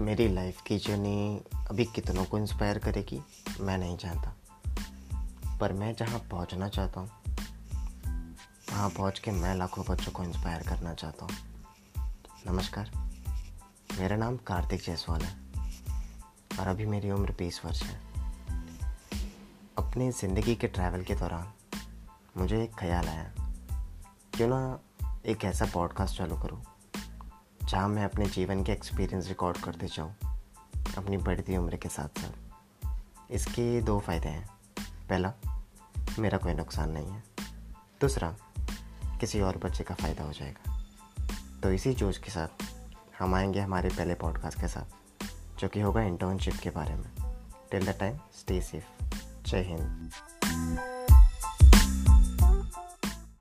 मेरी लाइफ की जर्नी अभी कितनों को इंस्पायर करेगी, मैं नहीं जानता। पर मैं जहाँ पहुँचना चाहता हूँ, वहाँ पहुँच के मैं लाखों बच्चों को इंस्पायर करना चाहता हूँ। नमस्कार, मेरा नाम कार्तिक जायसवाल है और अभी मेरी उम्र बीस वर्ष है। अपनी ज़िंदगी के ट्रैवल के दौरान मुझे एक ख्याल आया, क्यों ना एक ऐसा पॉडकास्ट चालू करूँ जहाँ मैं अपने जीवन के एक्सपीरियंस रिकॉर्ड करते जाऊँ, अपनी बढ़ती उम्र के साथ साथ, इसके दो फ़ायदे हैं। पहला, मेरा कोई नुकसान नहीं है। दूसरा, किसी और बच्चे का फ़ायदा हो जाएगा। तो इसी जोश के साथ हम आएँगे हमारे पहले पॉडकास्ट के साथ, जो कि होगा इंटर्नशिप के बारे में। Till the time stay safe जय हिंद।